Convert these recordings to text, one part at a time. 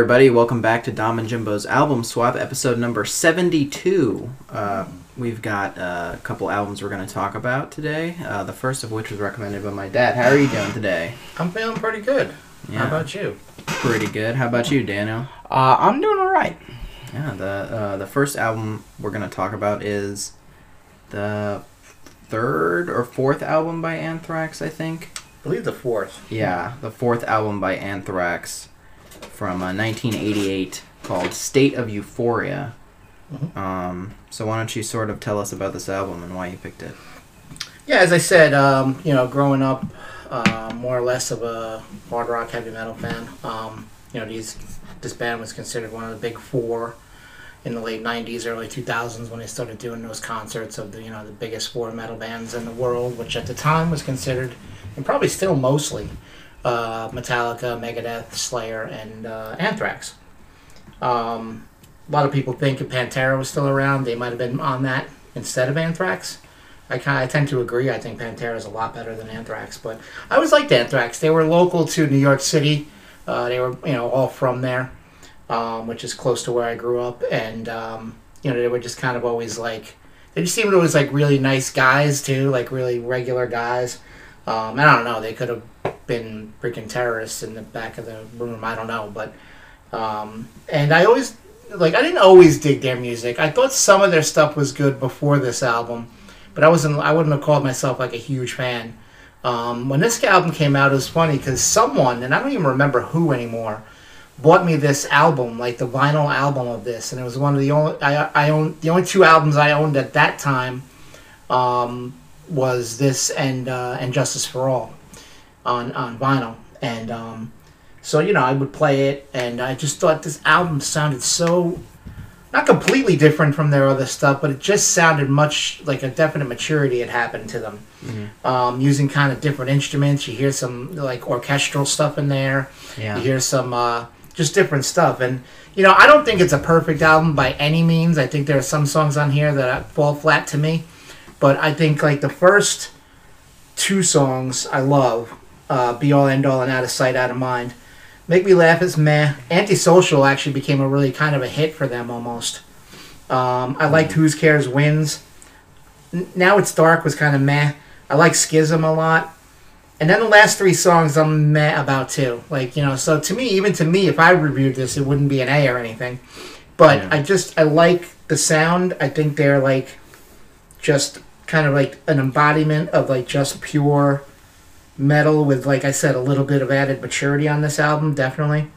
Hey everybody, welcome back to Dom and Jimbo's album swap, episode number 72. Uh, we've got uh, a couple albums we're going to talk about today, uh, the first of which was recommended by my dad. How are you doing today? I'm feeling pretty good. Yeah. How about you? Pretty good. How about you, Daniel? Uh, I'm doing all right. Yeah, the, uh, the first album we're going to talk about is the third or fourth album by Anthrax, I think. I believe the fourth. Yeah, the fourth album by Anthrax from uh, 1988 called State of Euphoria. Mhm. Um, so why don't you sort of tell us about this album and why you picked it? Yeah, as I said, um, you know, growing up, uh, more or less of a hard rock, heavy metal fan. Um, you know, these this band was considered one of the big four in the late '90s, early 2000s when they started doing those concerts of the you know the biggest four metal bands in the world, which at the time was considered, and probably still mostly, uh, Metallica, Megadeth, Slayer, and uh, Anthrax. Um, a lot of people think if Pantera was still around, they might have been on that instead of Anthrax. I kind I tend to agree. I think Pantera is a lot better than Anthrax, but I always liked Anthrax. They were local to New York City. Uh, they were you know all from there, um, which is close to where I grew up, and um, you know they were just kind of always like they just seemed always like really nice guys too, like really regular guys. Um, I don't know. They could have been freaking terrorists in the back of the room. I don't know, but um, and I always like I didn't always dig their music. I thought some of their stuff was good before this album, but I wasn't. I wouldn't have called myself like a huge fan. Um, when this album came out, it was funny because someone, and I don't even remember who anymore, bought me this album, like the vinyl album of this, and it was one of the only I I owned the only two albums I owned at that time. Um, was this and uh, and Justice for All on on vinyl, and um, so you know I would play it, and I just thought this album sounded so not completely different from their other stuff, but it just sounded much like a definite maturity had happened to them. Um, using kind of different instruments, you hear some like orchestral stuff in there. Yeah. You hear some uh, just different stuff, and you know I don't think it's a perfect album by any means. I think there are some songs on here that fall flat to me, but I think like the first two songs I love, uh, "Be All End All" and "Out of Sight, Out of Mind." Make Me Laugh is meh. Antisocial actually became a really kind of a hit for them almost. Um, I liked Whose Cares Wins. N- now It's Dark was kind of meh. I like Schism a lot. And then the last three songs I'm meh about too. Like, you know, so to me, even to me, if I reviewed this, it wouldn't be an A or anything. But Yeah. I just, I like the sound. I think they're like just kind of like an embodiment of like just pure metal with like I said a little bit of added maturity on this album definitely.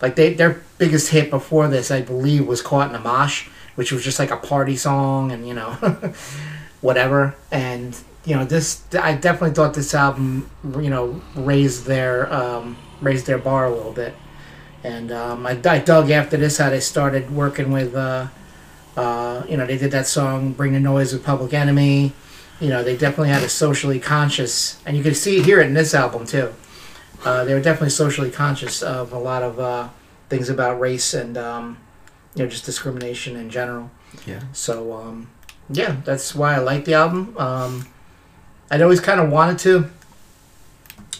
Like they their biggest hit before this I believe was Caught in a Mosh which was just like a party song and you know whatever. And you know this I definitely thought this album you know raised their um, raised their bar a little bit. And um, I, I dug after this how they started working with uh, uh, you know they did that song Bring the Noise with Public Enemy you know, they definitely had a socially conscious, and you can see here in this album too. Uh, they were definitely socially conscious of a lot of uh, things about race and um, you know just discrimination in general. Yeah. So um, yeah, that's why I like the album. Um, I'd always kind of wanted to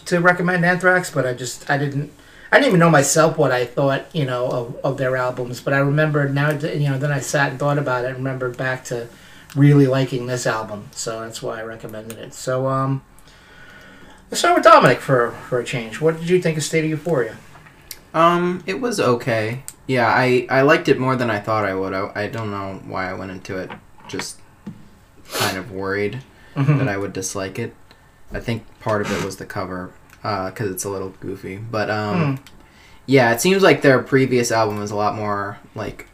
to recommend Anthrax, but I just I didn't. I didn't even know myself what I thought, you know, of, of their albums. But I remembered now, you know, then I sat and thought about it and remembered back to really liking this album. So that's why I recommended it. So um, let's start with Dominic for for a change. What did you think of State of Euphoria? Um, it was okay. Yeah, I, I liked it more than I thought I would. I, I don't know why I went into it just kind of worried that I would dislike it. I think part of it was the cover, because it's a little goofy. But, um, yeah, it seems like their previous album was a lot more, like,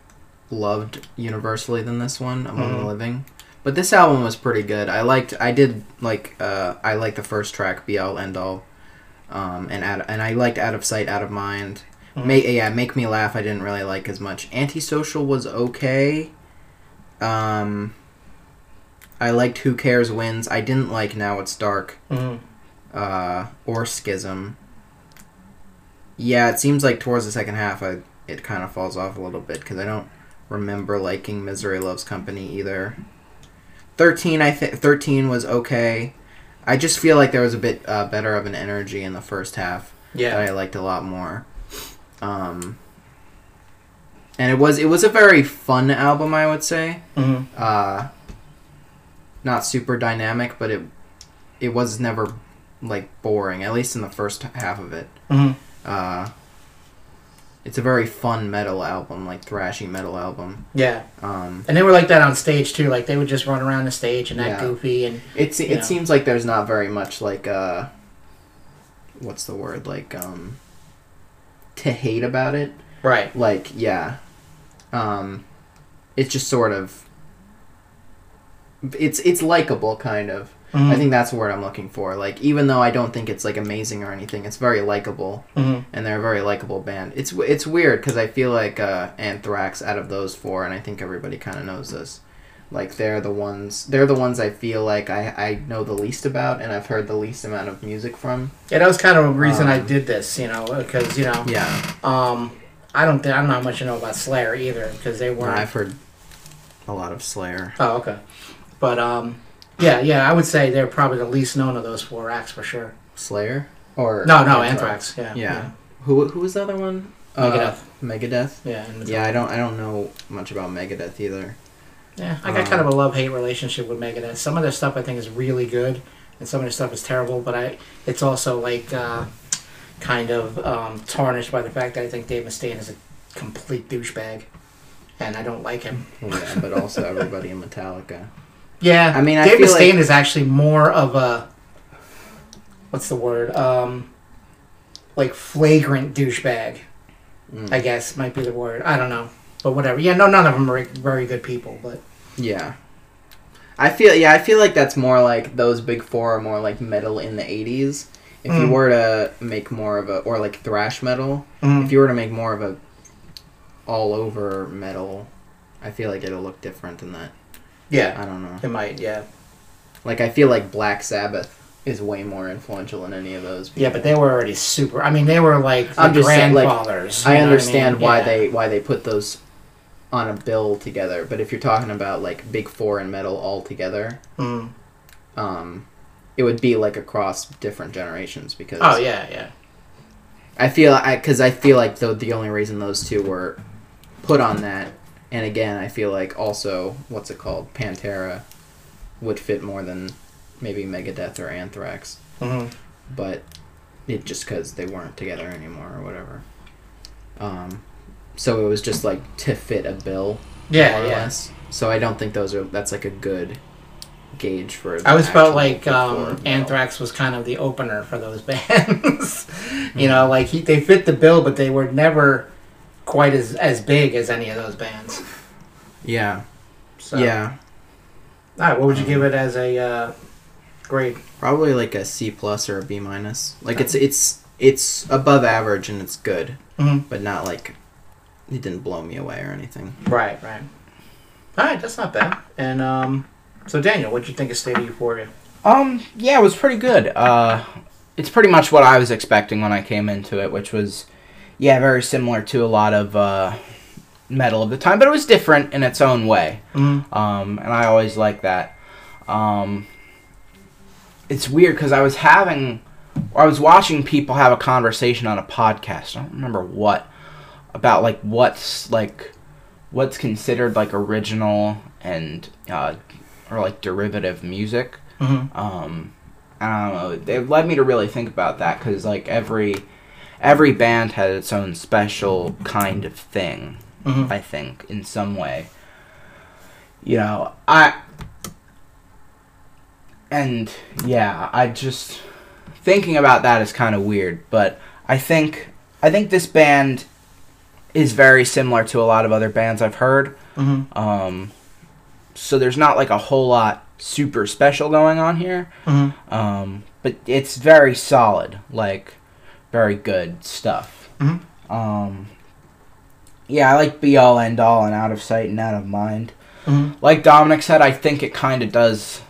loved universally than this one, Among the Mhm. Living. But this album was pretty good. I liked, I did, like, uh, I liked the first track, Be All End All. Um, and out, and I liked Out of Sight, Out of Mind. Mhm. Make, yeah, Make Me Laugh. I didn't really like as much. Antisocial was okay. Um, I liked Who Cares Wins. I didn't like Now It's Dark. Mhm. Uh, or Schism. Yeah, it seems like towards the second half, I it kind of falls off a little bit because I don't remember liking Misery Loves Company either. Thirteen, I think thirteen was okay. I just feel like there was a bit uh, better of an energy in the first half yeah. that I liked a lot more. Um, and it was it was a very fun album, I would say. hmm Uh, not super dynamic, but it it was never like boring. At least in the first half of it. hmm Uh, it's a very fun metal album, like thrashy metal album. Yeah, Um, and they were like that on stage too. Like they would just run around the stage and act Yeah. goofy and It it know. seems like there's not very much like uh what's the word like um to hate about it. right. Like yeah. Um it's just sort of it's it's likable kind of. Mhm. I think that's the word I'm looking for. Like even though I don't think it's like amazing or anything, it's very likable Mhm. and they're a very likable band. It's it's weird cuz I feel like uh Anthrax out of those four and I think everybody kind of knows this. Like they're the ones they're the ones I feel like I I know the least about and I've heard the least amount of music from. Yeah, that was kind of a reason I Um, did this. You know, because you know, Yeah. um, I don't think I don't know how much know about Slayer either because they weren't. I've heard a lot of Slayer. Oh, okay. But um, yeah, yeah, I would say they're probably the least known of those four acts for sure. Slayer or No, no, Anthrax. Yeah, Yeah. Who who was the other one? Megadeth. Uh, Megadeth. yeah, Yeah, I don't I don't know much about Megadeth either. yeah. I got Um, kind of a love hate relationship with Megadeth. Some of their stuff I think is really good, and some of their stuff is terrible. But I, it's also like uh, kind of um, tarnished by the fact that I think Dave Mustaine is a complete douchebag, and I don't like him. Yeah, but also everybody in Metallica. Yeah, I mean, I Dave feel Mustaine like- is actually more of a what's the word? Um, like flagrant douchebag. Mm. I guess might be the word. I don't know, but whatever. Yeah, no, none of them are very good people. But Yeah. I feel yeah, I feel like that's more like those big four are more like metal in the eighties. If you Mm. were to make more of a or like thrash metal, mm, if you were to make more of a all over metal, I feel like it'll look different than that. Yeah, I don't know. it might. Yeah, Like I feel like Black Sabbath is way more influential than any of those. yeah, but they were already super. I mean, they were like the I'm just saying, like, grandfathers. I you know what understand mean? why Yeah. they why they put those on a bill together, but if you're talking about like big four and metal all together, Mm. um, it would be like across different generations because Oh yeah, yeah. I feel I because I feel like the the only reason those two were put on that, and again I feel like also what's it called Pantera would fit more than maybe Megadeth or Anthrax, hmm but it just because they weren't together anymore or whatever. Um, so it was just like to fit a bill, Yeah, more or yeah. less. So I don't think those are that's like a good gauge for. I always felt like um. Anthrax was kind of the opener for those bands. you know, like he, they fit the bill, but they were never quite as as big as any of those bands. Yeah, So, yeah, All right, what would you give it as a uh, grade? probably like a C plus or a B minus. Like it's it's it's above average and it's good, Mhm. but not like it didn't blow me away or anything. Right, right. All right, that's not bad. And um, so Daniel, what'd you think of State of Euphoria? Um, yeah, it was pretty good. Uh, it's pretty much what I was expecting when I came into it, which was, yeah, very similar to a lot of uh, metal of the time, but it was different in its own way. Mm-hmm. Um, and I always like that. Um, it's weird because I was having, I was watching people have a conversation on a podcast. I don't remember what about like what's like what's considered like original and uh, or like derivative music. Mm-hmm. Um, I don't know. It led me to really think about that because like every every band had its own special kind of thing. Mm-hmm. I think in some way. You know, I and yeah, I just thinking about that is kind of weird, but I think I think this band is very similar to a lot of other bands I've heard. Mm-hmm. Um, so there's not like a whole lot super special going on here. Mm-hmm. Um, but it's very solid, like very good stuff. Mhm. Um, yeah, I like Be All End All and Out of Sight and Out of Mind. Mm-hmm. Like Dominic said, I think it kind of does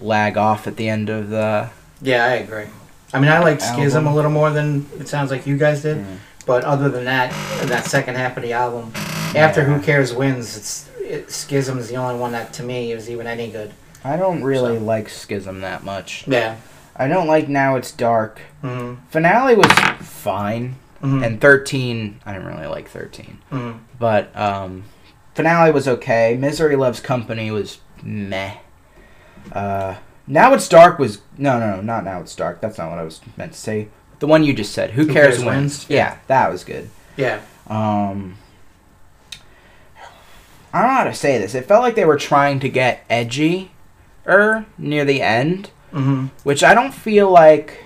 lag off at the end of the. Yeah, I agree. I mean, I like Schism Album. a little more than it sounds like you guys did. Mm. But other than that, that second half of the album, after Yeah. Who Cares Wins, it's it, Schism is the only one that to me is even any good. I don't really So- like Schism that much. Yeah. I don't like Now It's Dark. hmm Finale was fine. Mhm. and 13 I didn't really like 13. Mhm. But um, finale was okay. Misery Loves Company was meh. Uh, now it's dark was no no no not now it's dark. That's not what I was meant to say. The one you just said. Who, Who cares, Cares wins? Wins? Yeah, that was good. Yeah. Um, I don't know how to say this. It felt like they were trying to get edgy, er near the end, Mm-hmm. which I don't feel like.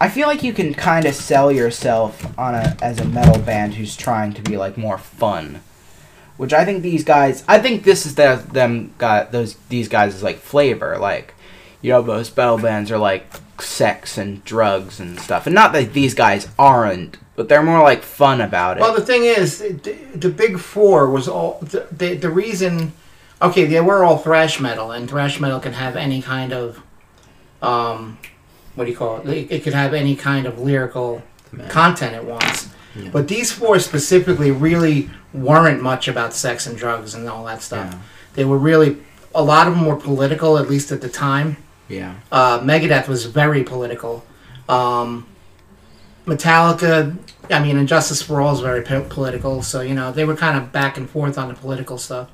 I feel like you can kind of sell yourself on a as a metal band who's trying to be like more fun, which I think these guys. I think this is the them got those these guys is like flavor like, you know most metal bands are like sex and drugs and stuff, and not that these guys aren't, but they're more like fun about it. Well, the thing is, the, the big four was all the, the the reason. Okay, they were all thrash metal, and thrash metal can have any kind of, um, what do you call it? It, could have any kind of lyrical Man. content it wants. Yeah. But these four specifically really weren't much about sex and drugs and all that stuff. Yeah. They were really a lot of them were political, at least at the time. Yeah. Uh, Megadeth was very political. Um, Metallica, I mean, And Justice for All is very po- political. So you know they were kind of back and forth on the political stuff.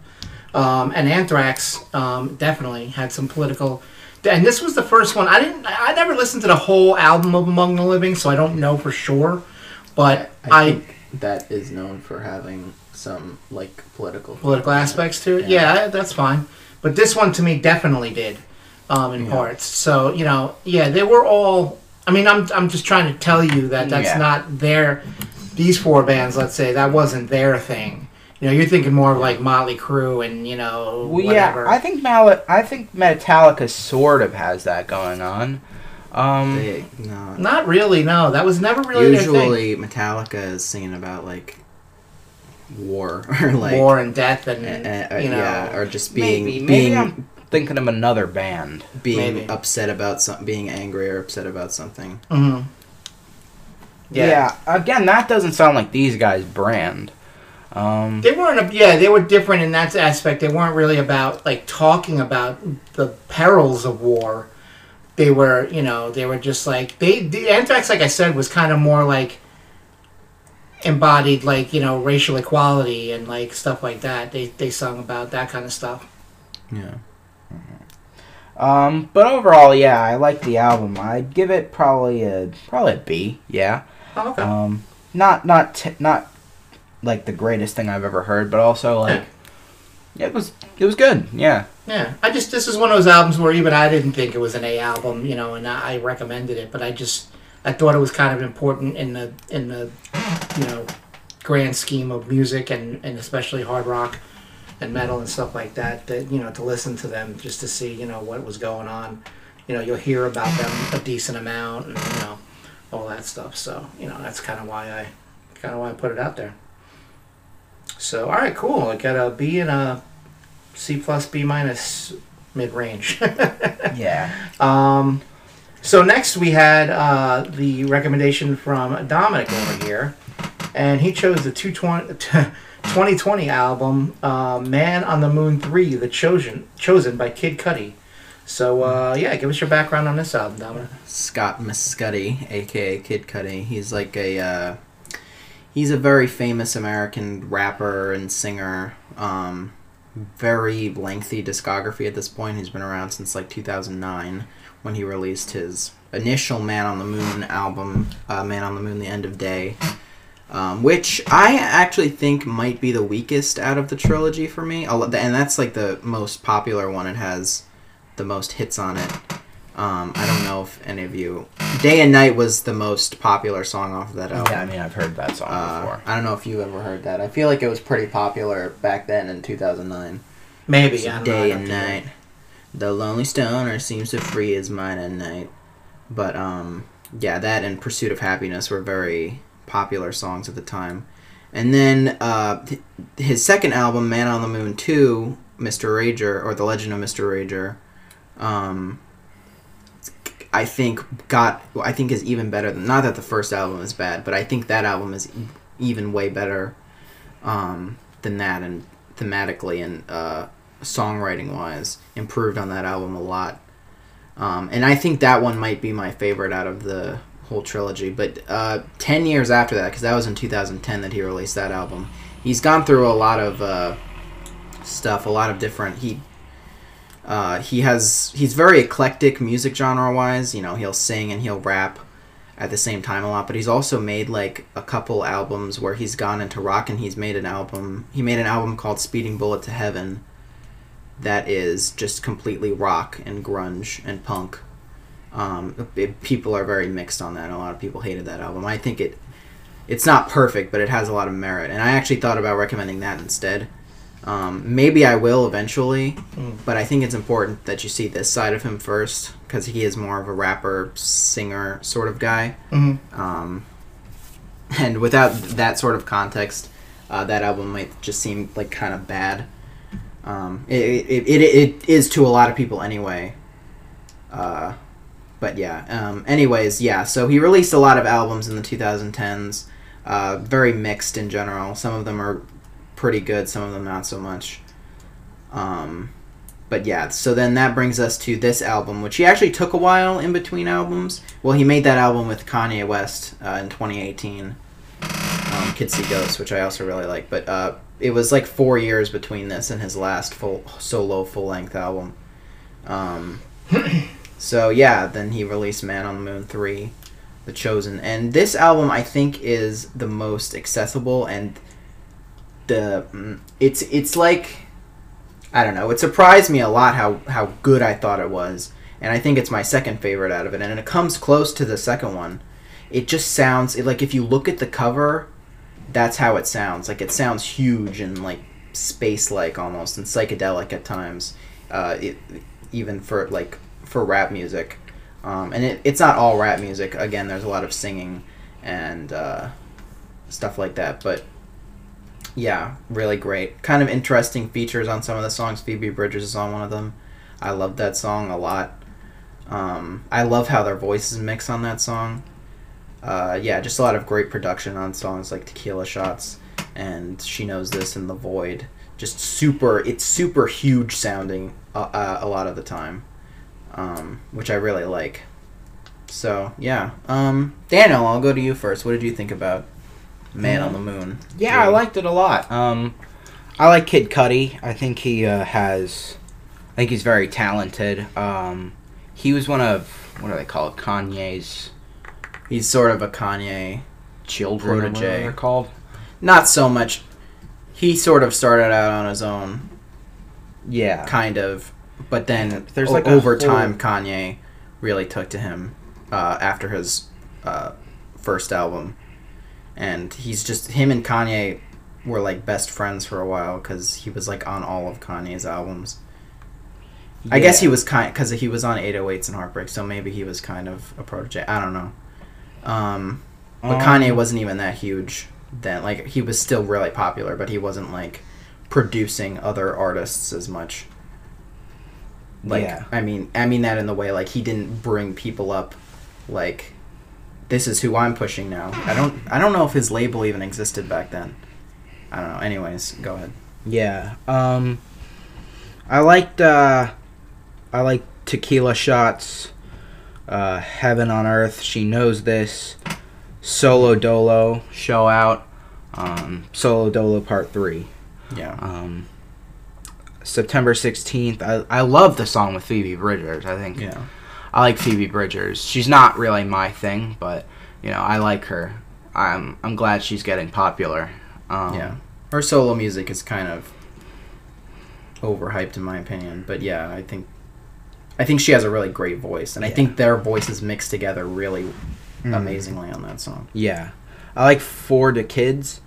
Um, and Anthrax um, definitely had some political. And this was the first one. I didn't. I I never listened to the whole album of Among the Living, so I don't know for sure. But I, I, think that is known for having some like political political aspects to it. Yeah, that's fine. But this one to me definitely did, um, in Yeah. parts. So you know, yeah, they were all. I mean, I'm I'm just trying to tell you that that's Yeah. not their. These four bands, let's say, that wasn't their thing. You know, you're thinking more of like Motley Crue and you know Well, whatever. yeah, I think Mal- I think Metallica sort of has that going on. Um, They, no. not really. No, that was never really their thing. Usually, Metallica is singing about like war or like War and death and uh, uh, you know. yeah, or just being maybe, maybe being I'm thinking of another band. being maybe. upset about some being angry or upset about something. Mm-hmm. Yeah. again, that doesn't sound like these guys' brand. Um, They weren't. A, yeah, they were different in that aspect. They weren't really about like talking about the perils of war. They were, you know, they were just like they. The Anthrax, like I said, was kind of more like embodied, like you know, racial equality and like stuff like that. They they sung about that kind of stuff. Yeah. um, but overall, yeah, I like the album. I'd give it probably a probably a B. Yeah. Oh, okay. Um, not not t- not like the greatest thing I've ever heard, but also like it was it was good. Yeah. Yeah, I just this is one of those albums where even I didn't think it was an A album, you know, and I recommended it, but I just I thought it was kind of important in the in the you know grand scheme of music and and especially hard rock and metal and stuff like that. That you know to listen to them just to see you know what was going on. You know, you'll hear about them a decent amount and you know all that stuff. So you know that's kind of why I kind of why I put it out there. So all right, cool. I got a B and a C plus B minus mid range. Yeah. um, so next we had uh, the recommendation from Dominic over here, and he chose the 220 2020 album uh, "Man on the Moon 3: The Chosen," chosen by Kid Cudi. So uh, yeah, give us your background on this album, Dominic. Scott Mescudi, aka Kid Cudi. He's like a uh, he's a very famous American rapper and singer. Um, very lengthy discography at this point. He's been around since like 2009 when he released his initial Man on the Moon album, uh, Man on the Moon: The End of Day. Um, which I actually think might be the weakest out of the trilogy for me, and that's like the most popular one. It has the most hits on it. Um, I don't know if any of you. Day and Night was the most popular song off of that album. Yeah, I mean I've heard that song Uh, before. I don't know if you ever heard that. I feel like it was pretty popular back then in 2009. Maybe It's day know, and night. The lonely stoner seems to free his mind at night. But um, yeah, that and Pursuit of Happiness were very popular songs at the time. And then uh, his second album, Man on the Moon 2, Mr. Rager, or The Legend of Mr. Rager, um, I think got I think is even better than not that the first album is bad, but I think that album is even way better um, than that and thematically and uh, songwriting wise improved on that album a lot. Um, and I think that one might be my favorite out of the whole trilogy. But uh, ten years after that, because that was in 2010 that he released that album, he's gone through a lot of uh, stuff, a lot of different. He uh, he has he's very eclectic music genre wise. You know, he'll sing and he'll rap at the same time a lot. But he's also made like a couple albums where he's gone into rock and he's made an album. He made an album called Speeding Bullet to Heaven. That is just completely rock and grunge and punk. Um, it- people are very mixed on that. A lot of people hated that album. I think it it's not perfect, but it has a lot of merit. And I actually thought about recommending that instead. Um, maybe I will eventually, Mm. but I think it's important that you see this side of him first because he is more of a rapper, singer sort of guy. Mm-hmm. Um, and without that sort of context, uh, that album might just seem like kind of bad. Um, it, it, it, it is to a lot of people anyway. Uh, but yeah. Um, anyways, yeah. So he released a lot of albums in the 2010s. Uh, very mixed in general. Some of them are pretty good. Some of them not so much. Um, but yeah. So then that brings us to this album, which he actually took a while in between albums. Well, he made that album with Kanye West uh, in 2018. Um, Kids See Ghosts, which I also really like. But uh, it was like four years between this and his last full solo full length album. Um, so yeah, then he released Man on the Moon three, The Chosen, and this album I think is the most accessible and the mm, it's it's like I don't know. It surprised me a lot how how good I thought it was, and I think it's my second favorite out of it, and it comes close to the second one. It just sounds it, like if you look at the cover, that's how it sounds. Like it sounds huge and like space like almost and psychedelic at times. Uh, it, even for like for rap music, um, and it, it's not all rap music. Again, there's a lot of singing and uh, stuff like that, but yeah, really great. Kind of interesting features on some of the songs. Phoebe Bridgers is on one of them. I love that song a lot. Um, I love how their voices mix on that song. Uh, yeah, just a lot of great production on songs like Tequila Shots and She Knows This and The Void. Just super, it's super huge sounding uh, uh, a lot of the time, um, which I really like. So, yeah. Um, Daniel, I'll go to you first. What did you think about Man on the Moon? Yeah, I liked it a lot. Um, I like Kid Cudi. I think he uh, has. I think he's very talented. Um, he was one of what do they call it? Kanye's He's sort of a Kanye. children. or Protege. whatever they're called. Not so much. He sort of started out on his own, Yeah. kind of, but then There's like a over whole- time, Kanye really took to him uh, after his uh, first album, and he's just him and Kanye were like best friends for a while because he was like on all of Kanye's albums. I guess he was kind because he was on 808s and Heartbreak, so maybe he was kind of a protege. I don't know. Um, but Um, Kanye wasn't even that huge then. Like he was still really popular, but he wasn't like producing other artists as much. Like Yeah. I mean, I mean that in the way like he didn't bring people up like this is who I'm pushing now. I don't I don't know if his label even existed back then. I don't know. Anyways, go ahead. Yeah. Um, I liked. Uh, I like Tequila Shots. Uh, Heaven on Earth. She knows this. Solo Dolo. Show out. Um, Solo Dolo Part Three. Yeah. Um, September sixteenth. I I love the song with Phoebe Bridgers. I think Yeah. I like Phoebe Bridgers. She's not really my thing, but you know I like her. I'm I'm glad she's getting popular. Um, Yeah. Her solo music is kind of overhyped in my opinion, but yeah, I think I think she has a really great voice and I think their voices mixed together really Mhm. amazingly on that song. Yeah. I like For the Kids.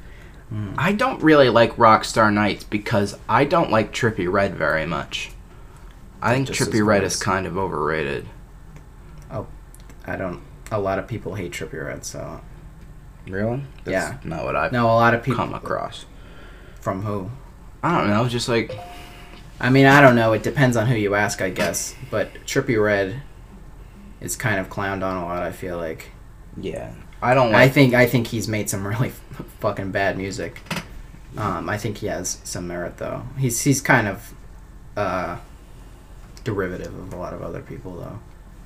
Mm. I don't really like Rockstar Nights because I don't like Trippie Redd very much. I think Just Trippie Redd voice. is kind of overrated. I don't a lot of people hate Trippie Redd, so Really? Yeah. Not what I've no, a lot of people come across. from who? I don't know. Just like I mean, I don't know. It depends on who you ask, I guess. But Trippie Redd is kind of clowned on a lot. I feel like. yeah, I don't I think I think he's made some really fucking bad music. Um, I think he has some merit though. He's he's kind of uh, derivative of a lot of other people though.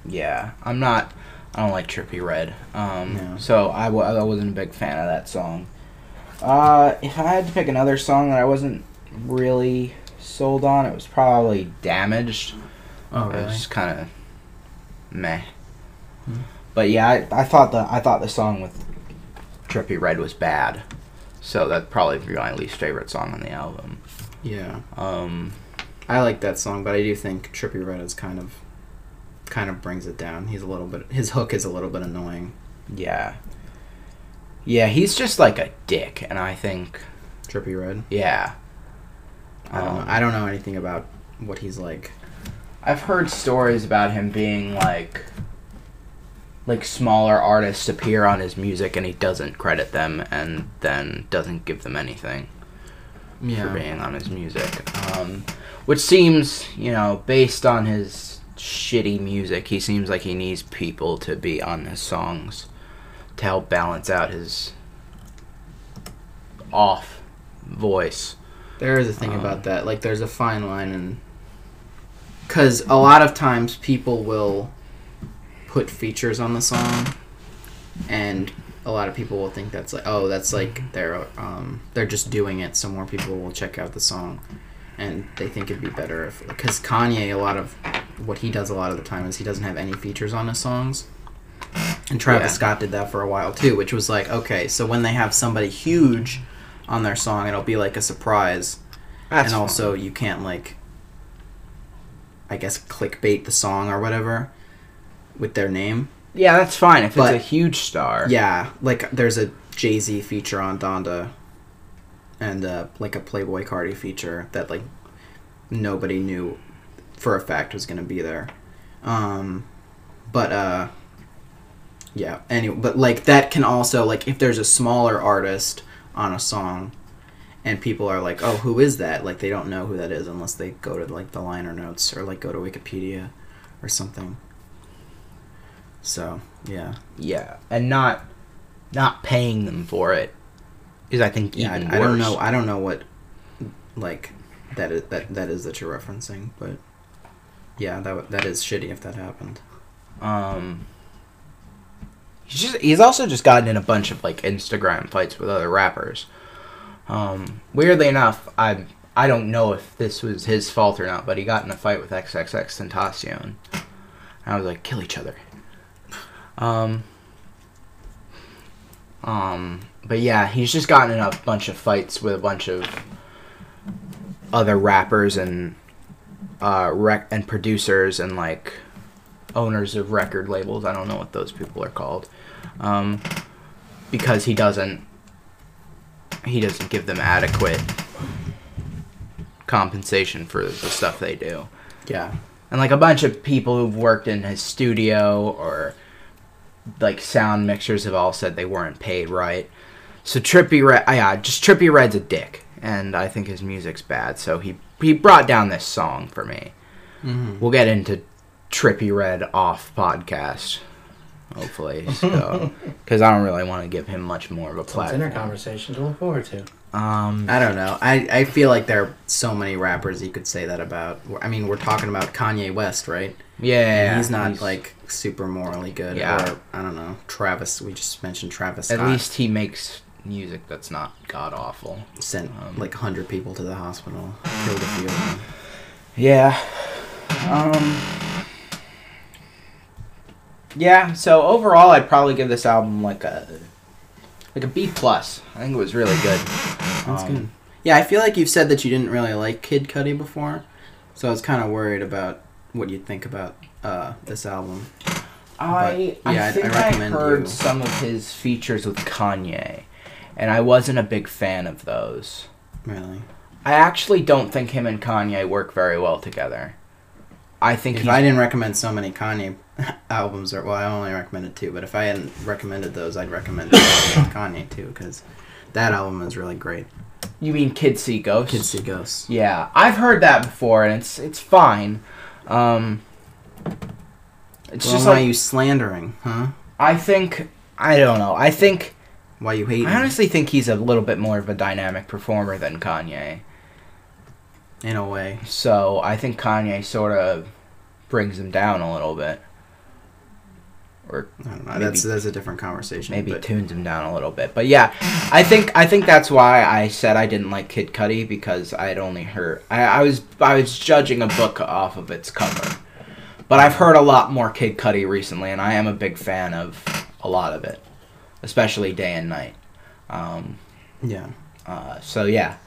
Yeah, I'm not. I don't like Trippie Redd. Um, Yeah. So I, w- I wasn't a big fan of that song. Uh, if I had to pick another song that I wasn't really sold on, it was probably Damaged. Oh, really? It was kind of meh. Hmm. But yeah, I, I thought the I thought the song with Trippie Redd was bad. So that'd probably be my least favorite song on the album. Yeah. Um, I like that song, but I do think Trippie Redd is kind of kind of brings it down. He's a little bit his hook is a little bit annoying. yeah. Yeah, he's just like a dick, and I think, Trippie Redd. yeah. I don't Um, know. I don't know anything about what he's like. I've heard stories about him being like like smaller artists appear on his music and he doesn't credit them and then doesn't give them anything yeah. for being on his music. Um, which seems, you know, based on his shitty music, he seems like he needs people to be on his songs to help balance out his off voice. There is a thing Um, about that. Like, there's a fine line, and because a lot of times people will put features on the song, and a lot of people will think that's like, oh, that's like they're um they're just doing it so more people will check out the song, and they think it'd be better if because Kanye a lot of what he does a lot of the time is he doesn't have any features on his songs. And Travis Yeah. Scott did that for a while too, which was like, okay, so when they have somebody huge on their song, it'll be like a surprise That's and also you can't like i guess clickbait the song or whatever with their name yeah, that's fine if But- it's a huge star. yeah like there's a jay-z feature on donda and uh, like a Playboi Carti feature that like nobody knew for a fact was gonna be there. Um but uh yeah anyway but like that can also like if there's a smaller artist on a song and people are like oh who is that? Like they don't know who that is unless they go to like the liner notes or like go to wikipedia or something. So yeah. Yeah, and not not paying them for it is, I think, yeah I, I don't know i don't know what like that is that that is that you're referencing but yeah that that is shitty if that happened Um, he's just he's also just gotten in a bunch of like Instagram fights with other rappers. Um, weirdly enough, I I don't know if this was his fault or not, but he got in a fight with XXXTentacion. And I was like, kill each other. Um. Um, but yeah, he's just gotten in a bunch of fights with a bunch of other rappers and uh rec- and producers and like owners of record labels. I don't know what those people are called. Um, because he doesn't he doesn't give them adequate compensation for the stuff they do. yeah And like a bunch of people who've worked in his studio or like sound mixers have all said they weren't paid right. So Trippie Redd, yeah, just Trippie Redd's a dick, and I think his music's bad. So he he brought down this song for me. mm-hmm. We'll get into Trippie Redd off podcast, hopefully, because I don't really want to give him much more of a It's a dinner platform. conversation to look forward to. Um, I don't know. I, I feel like there are so many rappers you could say that about. I mean, we're talking about Kanye West, right? yeah, And he's not like super morally good. Yeah. Or I don't know. Travis. We just mentioned Travis. At least he makes music that's not god awful. sent um, like hundred people to the hospital, killed a few of them. Yeah. Um. Yeah. So overall, I'd probably give this album like a like a B plus. I think it was really good. That's Um, good. Yeah, I feel like you've said that you didn't really like Kid Cudi before, so I was kind of worried about what you'd think about uh, this album. I But, yeah, I I- think I I, recommend heard you- some of his features with Kanye, and I wasn't a big fan of those. Really, I actually don't think him and Kanye work very well together. I think if he's I didn't recommend so many Kanye albums, or well, I only recommended two, but if I hadn't recommended those, I'd recommend the album with Kanye too, because that album is really great. you mean Kids See Ghosts? Kids See Ghosts. Yeah, I've heard that before, and it's it's fine. Um, it's Well, just why like you slandering, huh? I think I don't know. I think Why you hate. I honestly think he's a little bit more of a dynamic performer than Kanye. in a way. So I think Kanye sort of brings him down a little bit. Or I don't know. Maybe- that's that's a different conversation. maybe but tunes him down a little bit. But yeah, I think I think that's why I said I didn't like Kid Cudi because I had only heard I, I was I was judging a book off of its cover. But I've heard a lot more Kid Cudi recently, and I am a big fan of a lot of it, especially Day and Night. Um, yeah, uh, so yeah,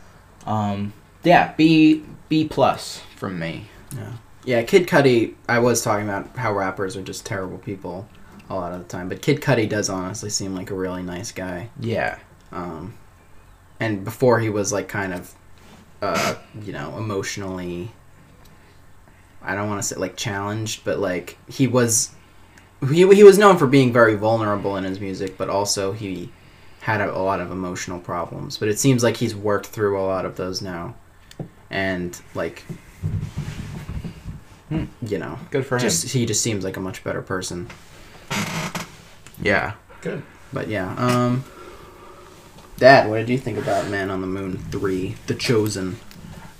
um, yeah, B B plus from me. yeah, yeah. Kid Cudi. I was talking about how rappers are just terrible people a lot of the time, but Kid Cudi does honestly seem like a really nice guy. Yeah, Um, and before he was like kind of, uh, you know, emotionally. I don't want to say like challenged, but like he was, he he was known for being very vulnerable in his music, but also he had a, a lot of emotional problems. But it seems like he's worked through a lot of those now, and like, Hmm. you know, good for just he just seems like a much better person. Yeah. Good. But yeah, um Dad, what did you think about Man on the Moon 3, The Chosen?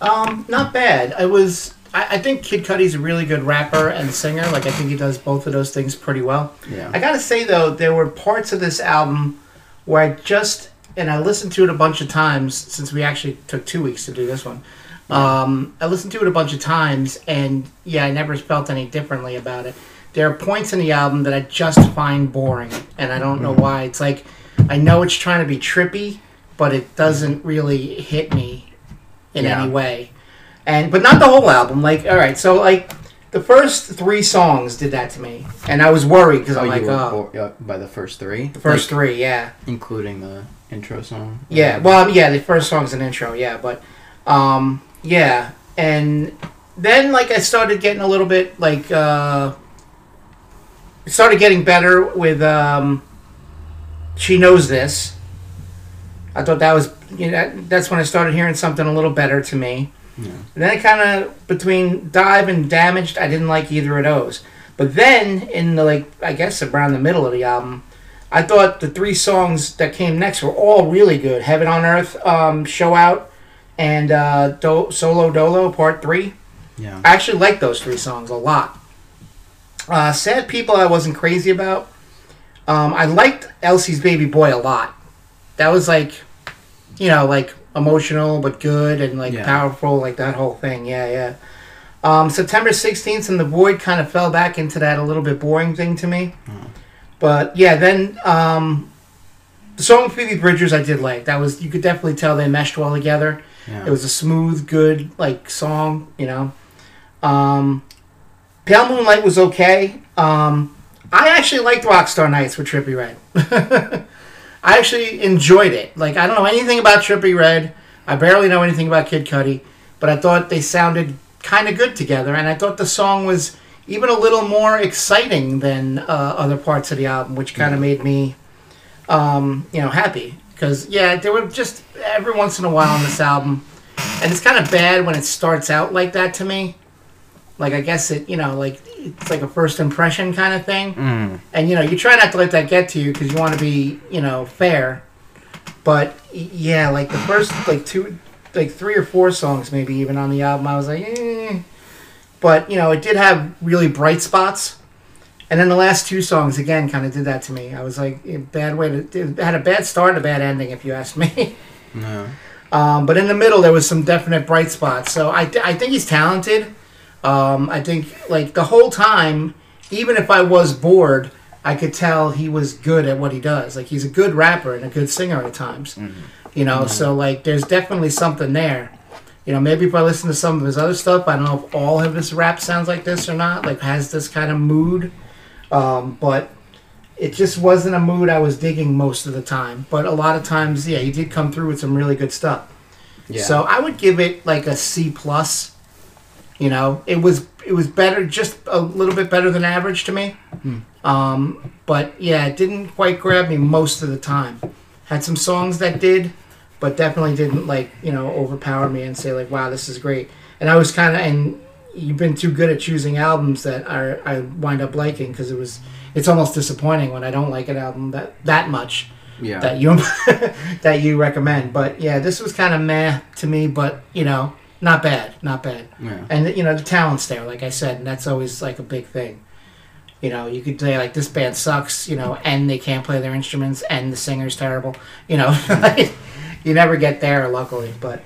Um, not bad. I was. I, I think Kid Cudi's a really good rapper and singer. Like I think he does both of those things pretty well. Yeah. I gotta say though, there were parts of this album where I just and I listened to it a bunch of times since we actually took two weeks to do this one. Um, I listened to it a bunch of times, and yeah, I never felt any differently about it. There are points in the album that I just find boring, and I don't know why. It's like I know it's trying to be trippy, but it doesn't really hit me in Yeah. any way. And but not the whole album. Like, all right, so like the first three songs did that to me, and I was worried because Oh, I'm like, oh, bo- by the first three? the first Like, three, yeah, including the intro song? yeah. Well, yeah, the first song's an intro, yeah, but um, yeah, and then like I started getting a little bit like uh, it started getting better with um, she knows this. I thought that was you know that's when I started hearing something a little better to me. Yeah. And then I kind of between dive and damaged, I didn't like either of those. But then in the like I guess around the middle of the album, I thought the three songs that came next were all really good. Heaven on Earth, um, Show Out, and uh, Do- Solo Dolo Part Three. Yeah. I actually like those three songs a lot. Uh, Sad People, I wasn't crazy about. Um, I liked Elsie's Baby Boy a lot. That was like, you know, like emotional but good and like Yeah. powerful, like that whole thing. Yeah, yeah. Um, September 16th and The Void kind of fell back into that a little bit boring thing to me. But yeah, then um, the song Phoebe Bridgers I did like. That was, you could definitely tell they meshed well together. Yeah. It was a smooth, good like song, you know. Um, Pale Moonlight was okay. Um, I actually liked Rockstar Nights with Trippie Redd. I actually enjoyed it. Like I don't know anything about Trippie Redd. I barely know anything about Kid Cudi, but I thought they sounded kind of good together, and I thought the song was even a little more exciting than uh, other parts of the album, which kind of made me, um, you know, happy. Because yeah, there were just every once in a while on this album, and it's kind of bad when it starts out like that to me. Like I guess it, you know, like it's like a first impression kind of thing, Mm. and you know, you try not to let that get to you because you want to be, you know, fair. But yeah, like the first like two, like three or four songs maybe even on the album, I was like, eh. But you know, it did have really bright spots. And then the last two songs again kind of did that to me. I was like, a bad way to. It had a bad start and a bad ending, if you ask me. No. Um, but in the middle, there was some definite bright spots. So I, I think he's talented. Um, I think like the whole time, even if I was bored, I could tell he was good at what he does. Like he's a good rapper and a good singer at times. You know, so like there's definitely something there. You know, maybe if I listen to some of his other stuff, I don't know if all of his rap sounds like this or not. Like has this kind of mood, um, but it just wasn't a mood I was digging most of the time. But a lot of times, yeah, he did come through with some really good stuff. Yeah. So I would give it like a C plus. You know, it was it was better, just a little bit better than average to me. Um, but yeah, it didn't quite grab me most of the time. Had some songs that did, but definitely didn't like you know overpower me and say like, wow, this is great. And I was kind of and you've been too good at choosing albums that are I wind up liking because it was it's almost disappointing when I don't like an album that that much yeah. that you that you recommend. But yeah, this was kind of meh to me, but you know, not bad, not bad. yeah. And you know, the talent's there, like I said, and that's always like a big thing. You know, you could say like this band sucks, you know, and they can't play their instruments, and the singer's terrible. You know, you never get there, luckily. But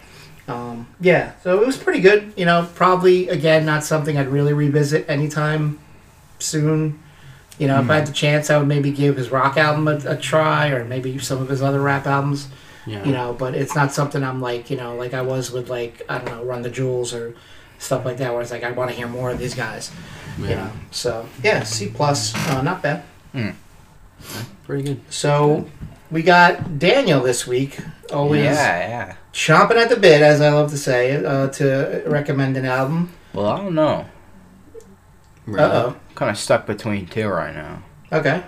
um, yeah, so it was pretty good. You know, probably again not something I'd really revisit anytime soon. You know, if I had the chance, I would maybe give his rock album a, a try, or maybe some of his other rap albums Yeah. you know but it's not something i'm like you know like i was with like i don't know run the jewels or stuff like that where it's like i want to hear more of these guys you know so yeah c plus uh, not bad Pretty good. so we got daniel this week always Yeah, yeah. chomping at the bit as i love to say uh, to recommend an album Well, I don't know. Really? uh-oh kind of stuck between two right now. okay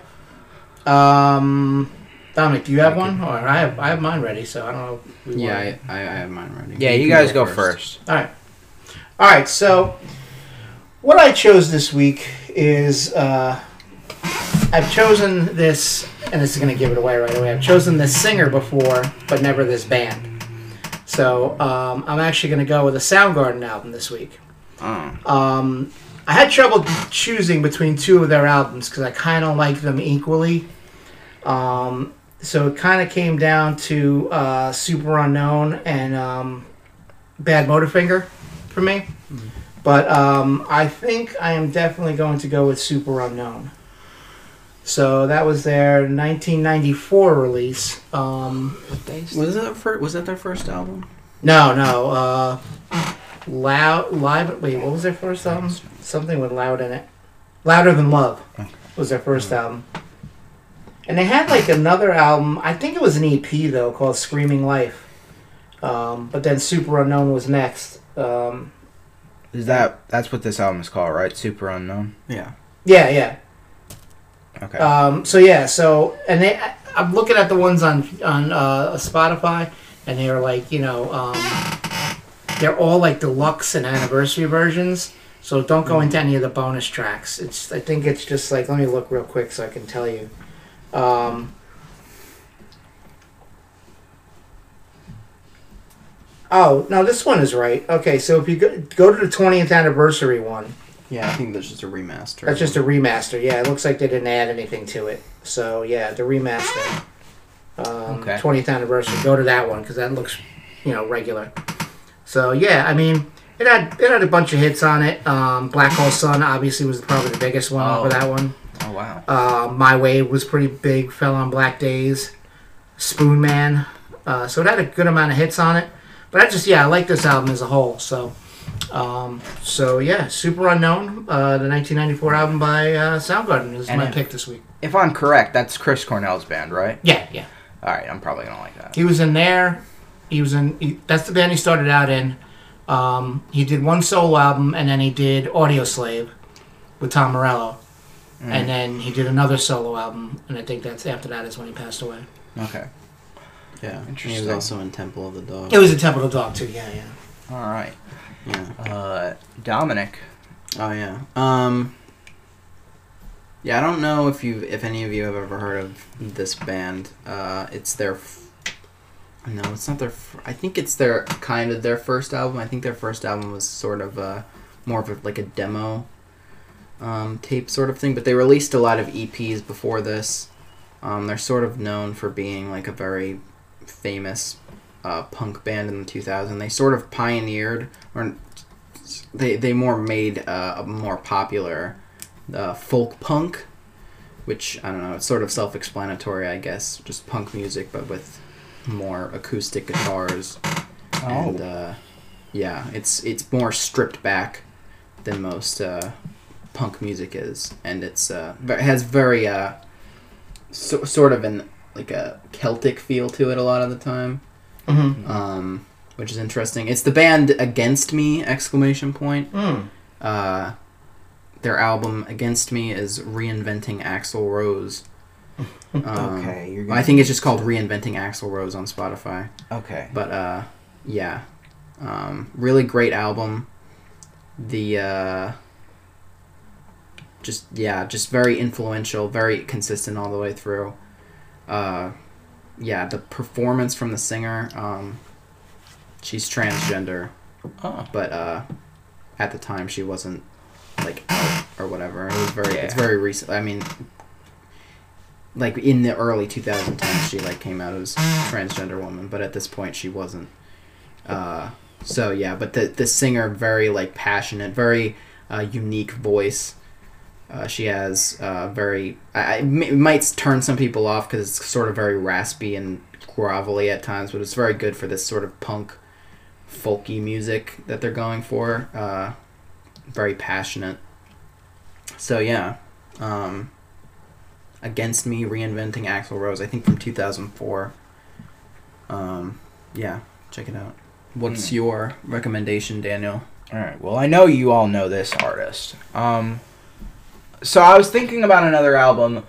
um Dominic, do you have I one? Or I have, I have mine ready, so I don't know. if we Yeah, I, I, I have mine ready. Yeah, you, can guys go first. All right. All right. So, what I chose this week is uh, I've chosen this, and this is going to give it away right away. I've chosen this singer before, but never this band. So um, I'm actually going to go with a Soundgarden album this week. Oh. Um, I had trouble choosing between two of their albums because I kind of like them equally. Um, so it kind of came down to uh, Superunknown and um, Bad Motorfinger for me. But um, I think I am definitely going to go with Superunknown. So that was their 1994 release. Um, Was that fir- was that their first album? no, no. Uh, loud, live. Wait, what was their first album? Something with loud in it. Louder than Love was their first album. And they had like another album. I think it was an EP though, called Screaming Life. Um, but then Superunknown was next. Um, Is that that's what this album is called, right? Superunknown. Yeah. yeah, yeah. Okay. Um, so yeah, so and they, I- I'm looking at the ones on on uh, Spotify, and they're like, you know, um, they're all like deluxe and anniversary versions. So don't go into any of the bonus tracks. It's I think it's just like let me look real quick so I can tell you. Um, oh no, this one is right. Okay, so if you go, go to the 20th anniversary one, Yeah, I think that's just a remaster. that's just a remaster. Yeah, it looks like they didn't add anything to it. So yeah, the remaster. Um, Okay. 20th anniversary. Go to that one because that looks, you know, regular. So yeah, I mean, it had it had a bunch of hits on it. Um, Black Hole Sun obviously was probably the biggest one Oh. over that one. Oh wow. Uh, My Wave was pretty big. Fell on Black Days. Spoonman. Uh, so it had a good amount of hits on it. But I just yeah, I like this album as a whole. So. Um, so yeah, Superunknown, uh, the 1994 album by uh, Soundgarden is And my it- pick this week. If I'm correct, that's Chris Cornell's band, right? Yeah, yeah. All right, I'm probably gonna like that. He was in there. He was in. He, that's the band he started out in. Um, he did one solo album, and then he did Audioslave with Tom Morello, Mm. and then he did another solo album, and I think that's after that is when he passed away. Okay. Yeah. Interesting. He was also in Temple of the Dog. It was a Temple of the Dog too. Yeah, yeah. All right. Yeah. Uh, Dominic. Oh yeah. Um. Yeah, I don't know if you if any of you have ever heard of this band. Uh, it's their. F- no, it's not their. F- I think it's their kind of their first album. I think their first album was sort of uh more of a, like a demo, um, tape sort of thing. But they released a lot of EPs before this. Um, they're sort of known for being like a very famous uh, punk band in the 2000s. They sort of pioneered, or they they more made uh, a more popular uh, folk punk, which I don't know. It's sort of self-explanatory, I guess. Just punk music, but with more acoustic guitars. And uh, yeah, it's it's more stripped back than most uh, punk music is, and it's uh, it has very uh, so, sort of an like a Celtic feel to it a lot of the time Mm-hmm. um, which is interesting. It's the band Against Me! Exclamation point. Mm. Uh, their album Against Me is reinventing Axl Rose. Um, okay, you're. I think it's just called Reinventing Axl Rose on Spotify. Okay. But uh, yeah, um, really great album. The uh, just yeah, just very influential, very consistent all the way through. Uh, yeah, the performance from the singer. Um, she's transgender, Oh. but uh, at the time she wasn't like out, or whatever. It was very it's very recent. I mean, like in the early 2010s, she like came out as transgender woman, but at this point she wasn't. Uh, so yeah, but the the singer very like passionate, very uh, unique voice. Uh, she has uh, very. I, I- it might turn some people off because it's sort of very raspy and grovelly at times, but it's very good for this sort of punk, folky music that they're going for. Uh, very passionate. So yeah, um, against me reinventing Axl Rose. I think from two thousand four. Um, yeah, check it out. What's Hmm. your recommendation, Daniel? All right. Well, I know you all know this artist. Um, so I was thinking about another album.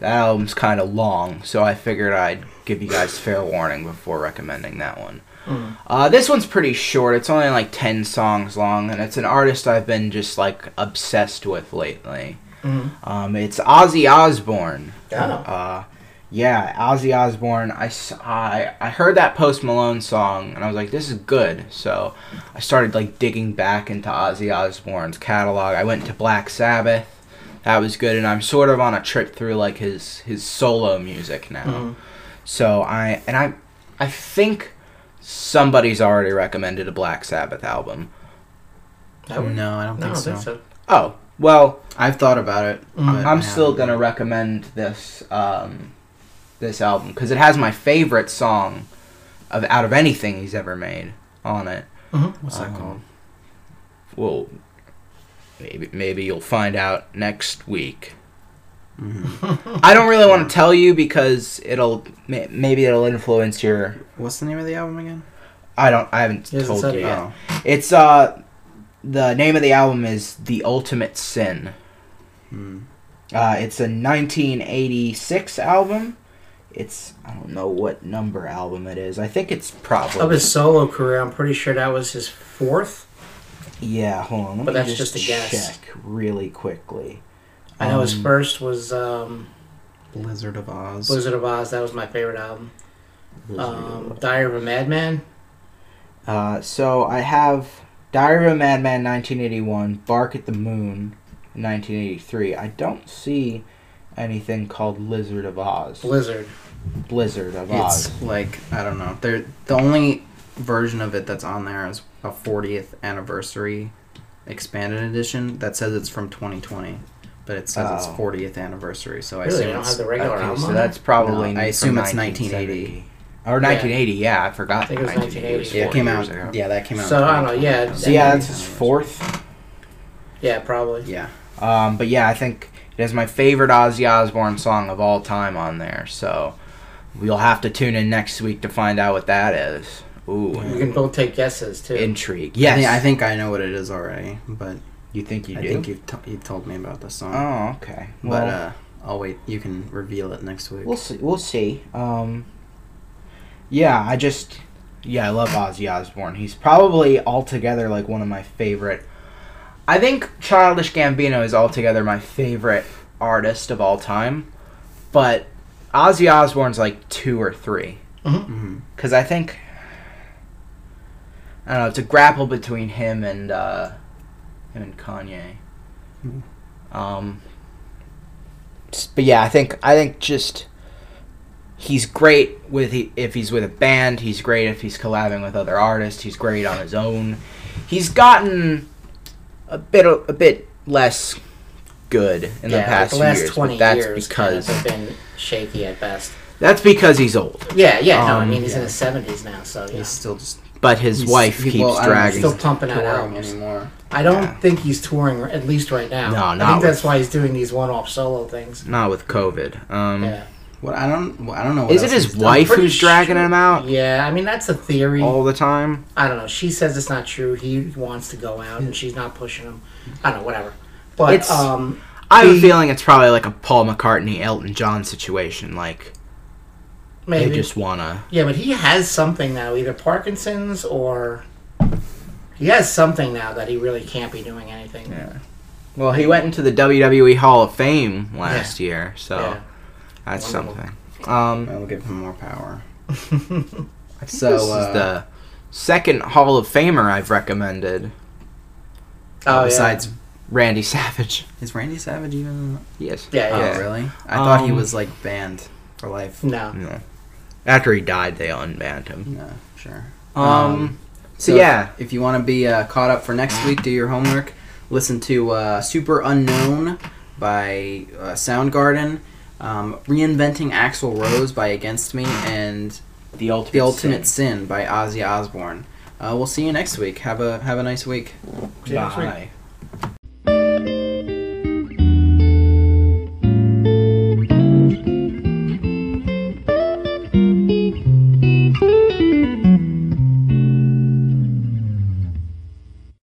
That album's kind of long, so I figured I'd give you guys fair warning before recommending that one. Mm. Uh, this one's pretty short. It's only like ten songs long, and it's an artist I've been just like obsessed with lately. Mm. Um, it's Ozzy Osbourne. Oh. Uh, yeah, Ozzy Osbourne. I I heard that Post Malone song and I was like, this is good. So I started like digging back into Ozzy Osbourne's catalog. I went to Black Sabbath. That was good, and I'm sort of on a trip through like his his solo music now. Mhm. So I and I I think somebody's already recommended a Black Sabbath album. I would- No, I don't no, I think don't so. think so. Oh well, I've thought about it. Mhm. I I'm still haven't. gonna recommend this um, this album because it has my favorite song of out of anything he's ever made on it. What's that Um, called? Well, maybe maybe you'll find out next week. hmm I don't really want to tell you because it'll maybe it'll influence your. What's the name of the album again? I don't. I haven't He told said you it yet. Oh, It's uh, the name of the album is "The Ultimate Sin." hmm. Uh, it's a 1986 album. It's I don't know what number album it is. I think it's probably Of his solo career, I'm pretty sure that was his fourth. Yeah. Hold on, let But me that's just a guess. check really quickly. I know his Um, first was um, Blizzard of Ozz. Blizzard of Ozz. That was my favorite album. Um, of- Diary of a Madman. Uh, so I have Diary of a Madman 1981, Bark at the Moon 1983. I don't see anything called Lizard of Oz. Blizzard. Blizzard of Ozz. It's like I don't know. They're, the only version of it that's on there is a 40th anniversary expanded edition that says it's from 2020, but it says it's Oh. 40th anniversary. So I Really? assume They don't it's have the regular Okay, album so on that's probably No, I from assume it's 1980. Or 1980, yeah, I forgot. I think it was 1980. yeah, it came out. ago. Yeah, that came out. in So, I don't know, 2020. yeah, So yeah, that's his fourth. Yeah, probably. Yeah, Um, but yeah, I think it has my favorite Ozzy Osbourne song of all time on there. So we'll have to tune in next week to find out what that is. Ooh, You can both take guesses too. intrigue. yeah. Yes, I think I know what it is already, but you think you I do. think you've t- you told me about the song. oh, okay. but Well, uh, I'll wait. You can reveal it next week. we'll see. We'll see. Um, yeah, I just yeah, I love Ozzy Osbourne. He's probably altogether like one of my favorite. I think Childish Gambino is altogether my favorite artist of all time, but Ozzy Osbourne's like two or three. hmm Because I think I don't know. It's a grapple between him and uh, him and Kanye. Mhm. Um, but yeah, I think I think just he's great with he, if he's with a band. He's great if he's collabing with other artists. He's great on his own. He's gotten a bit a bit less good in the yeah, past the last years. but twenty that's years kind because of have been shaky at best. that's because he's old. Yeah, yeah. no, I Um, mean he's in his seventies now, so yeah. He's still just But his He's- wife he- keeps well, I don't dragging. Still pumping out albums. anymore. I don't Yeah. think he's touring at least right now. No, I not think that's with- why he's doing these one-off solo things. Not with COVID. Um, Yeah, What I don't well, I don't know. What Is it his wife pretty who's dragging sure- him out yeah. I mean that's a theory. all the time? I don't know. She says it's not true. He wants to go out, and she's not pushing him. I don't know. Whatever. But It's- um, I have a feeling it's probably like a Paul McCartney, Elton John situation. Like maybe they just wanna. Yeah, but he has something now, either Parkinson's or he has something now that he really can't be doing anything. Yeah. Well, he went into the WWE Hall of Fame last year, so Yeah. that's Wonderful. something. Um, I'll give him more power. So, this uh, is the second Hall of Famer I've recommended. Oh, yeah. besides Randy Savage. Is Randy Savage even? Yes. Yeah, Oh, yeah. really? I thought he Um, was like banned for life. No. No. After he died, they unbanned him. No, sure. Um. Um, so So yeah, If you want to be uh, caught up for next week, do your homework. Listen to uh, Superunknown by uh, Soundgarden, um, Reinventing Axl Rose by Against Me, and the ultimate. The Ultimate Sin. Sin by Ozzy Osbourne. Uh, we'll see you next week. Have a have a nice week. See you next week. Bye.